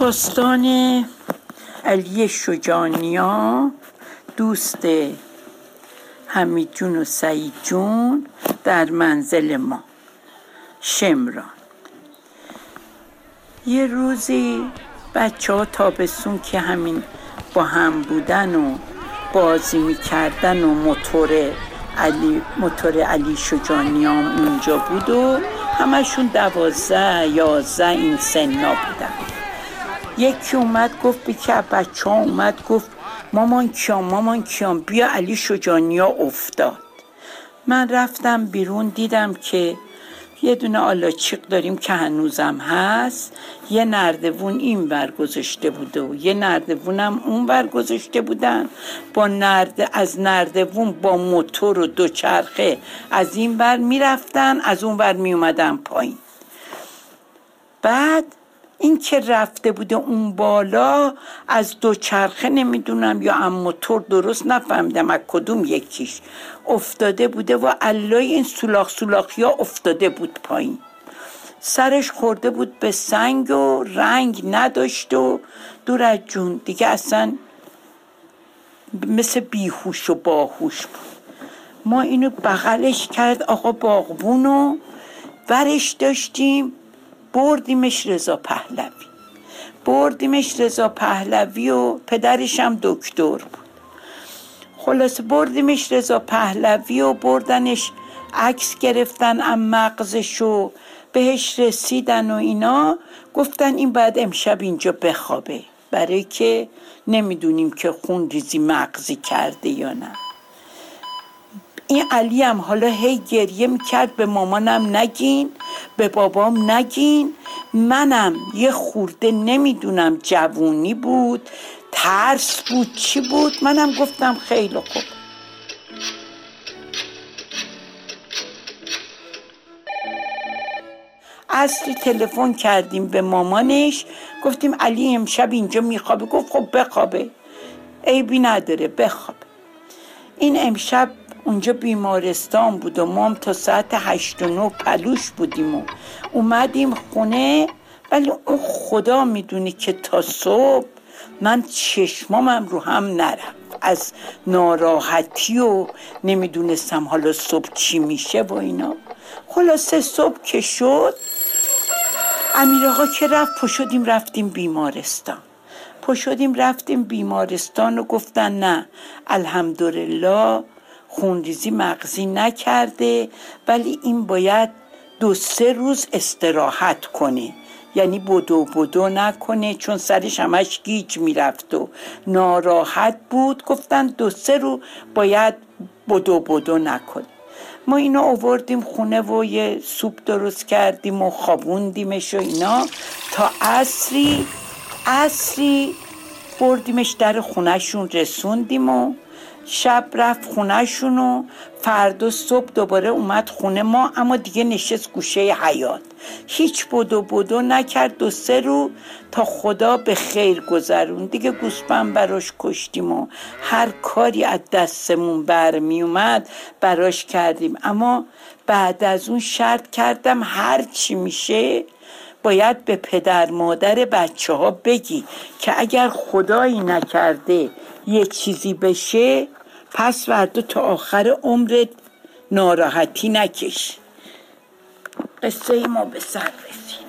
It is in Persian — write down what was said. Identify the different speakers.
Speaker 1: داستان علی شجانیا دوست حمید جون و سعید جون در منزل ما شمران. یه روزی بچه ها تابستون که همین با هم بودن و بازی می‌کردن و موتور علی موتور علی شجانیام اونجا بود و همشون دوازده یازده این سنا بودن. یکی اومد گفت به که بچه ها اومد گفت مامان کیام مامان کیام بیا علی شجانیا افتاد. من رفتم بیرون دیدم که یه دونه آلاچیق داریم که هنوزم هست. یه نردوون این ور گذاشته بوده و یه نردوونم اون ور گذاشته بودن. با نرد از نردوون با موتور و دوچرخه از این ور می‌رفتن از اون ور میومدن پایین. بعد این که رفته بوده اون بالا از دوچرخه نمی‌دونم یا ام موتور درست نفهمیدم از کدوم یکیش. افتاده بوده و علای این سولاخ سولاخی ها افتاده بود پایین. سرش خورده بود به سنگ و رنگ نداشت و دور از جون. دیگه اصلا مثل بیهوش و باهوش بود. ما اینو بغلش کرد آقا باغبون و ورش داشتیم. بردیمش رضا پهلوی. بردیمش رضا پهلوی و پدرش هم دکتر بود. خلاص بردیمش رضا پهلوی و بردنش عکس گرفتن ام مغزش و بهش رسیدن و اینا. گفتن این بعد امشب اینجا بخوابه. برای که نمی‌دونیم که خون ریزی مغزی کرده یا نه. این علی هم حالا هی گریه می‌کرد به مامانم نگین. به بابام نگین. منم یه خورده نمی‌دونم جوونی بود ترس بود چی بود. منم گفتم خیلی خوب. اصلی تلفن کردیم به مامانش. گفتیم علی امشب اینجا میخوابه. گفت خب بخوابه. عیبی نداره بخواب این امشب اونجا بیمارستان بود و ما تا ساعت هشت و نه پلوش بودیم و اومدیم خونه ولی اون خدا می‌دونی که تا صبح من چشمامم رو هم نرفت. از ناراحتی و نمی‌دونستم حالا صبح چی میشه و اینا. خلاصه صبح که شد امیر آقا که رفت پشدیم رفتیم بیمارستان. پشدیم رفتیم بیمارستان و گفتن نه الحمدلله خونریزی مغزی نکرده ولی این باید دو سه روز استراحت کنه. یعنی بدو بدو نکنه چون سرش همش گیج می‌رفت و ناراحت بود. گفتن دو سه رو باید بدو بدو نکنه. ما اینو آوردیم خونه و یه سوپ درست کردیم و خوابوندیمش و اینا. تا اصری اصری بردیمش در خونهشون رسوندیم و شب رفت خونهشون و فردا صبح دوباره اومد خونه ما اما دیگه نشست گوشه حیات هیچ بدو بدو نکرد دو سه رو تا خدا به خیر گذرون. دیگه گوسپن براش کشتیم و هر کاری از دستمون برمی اومد براش کردیم. اما بعد از اون شرط کردم هر چی میشه باید به پدر مادر بچه ها بگی که اگر خدایی نکرده یه چیزی بشه پس وردا تا آخر عمرت ناراحتی نکش. قصه ما به سر رسید.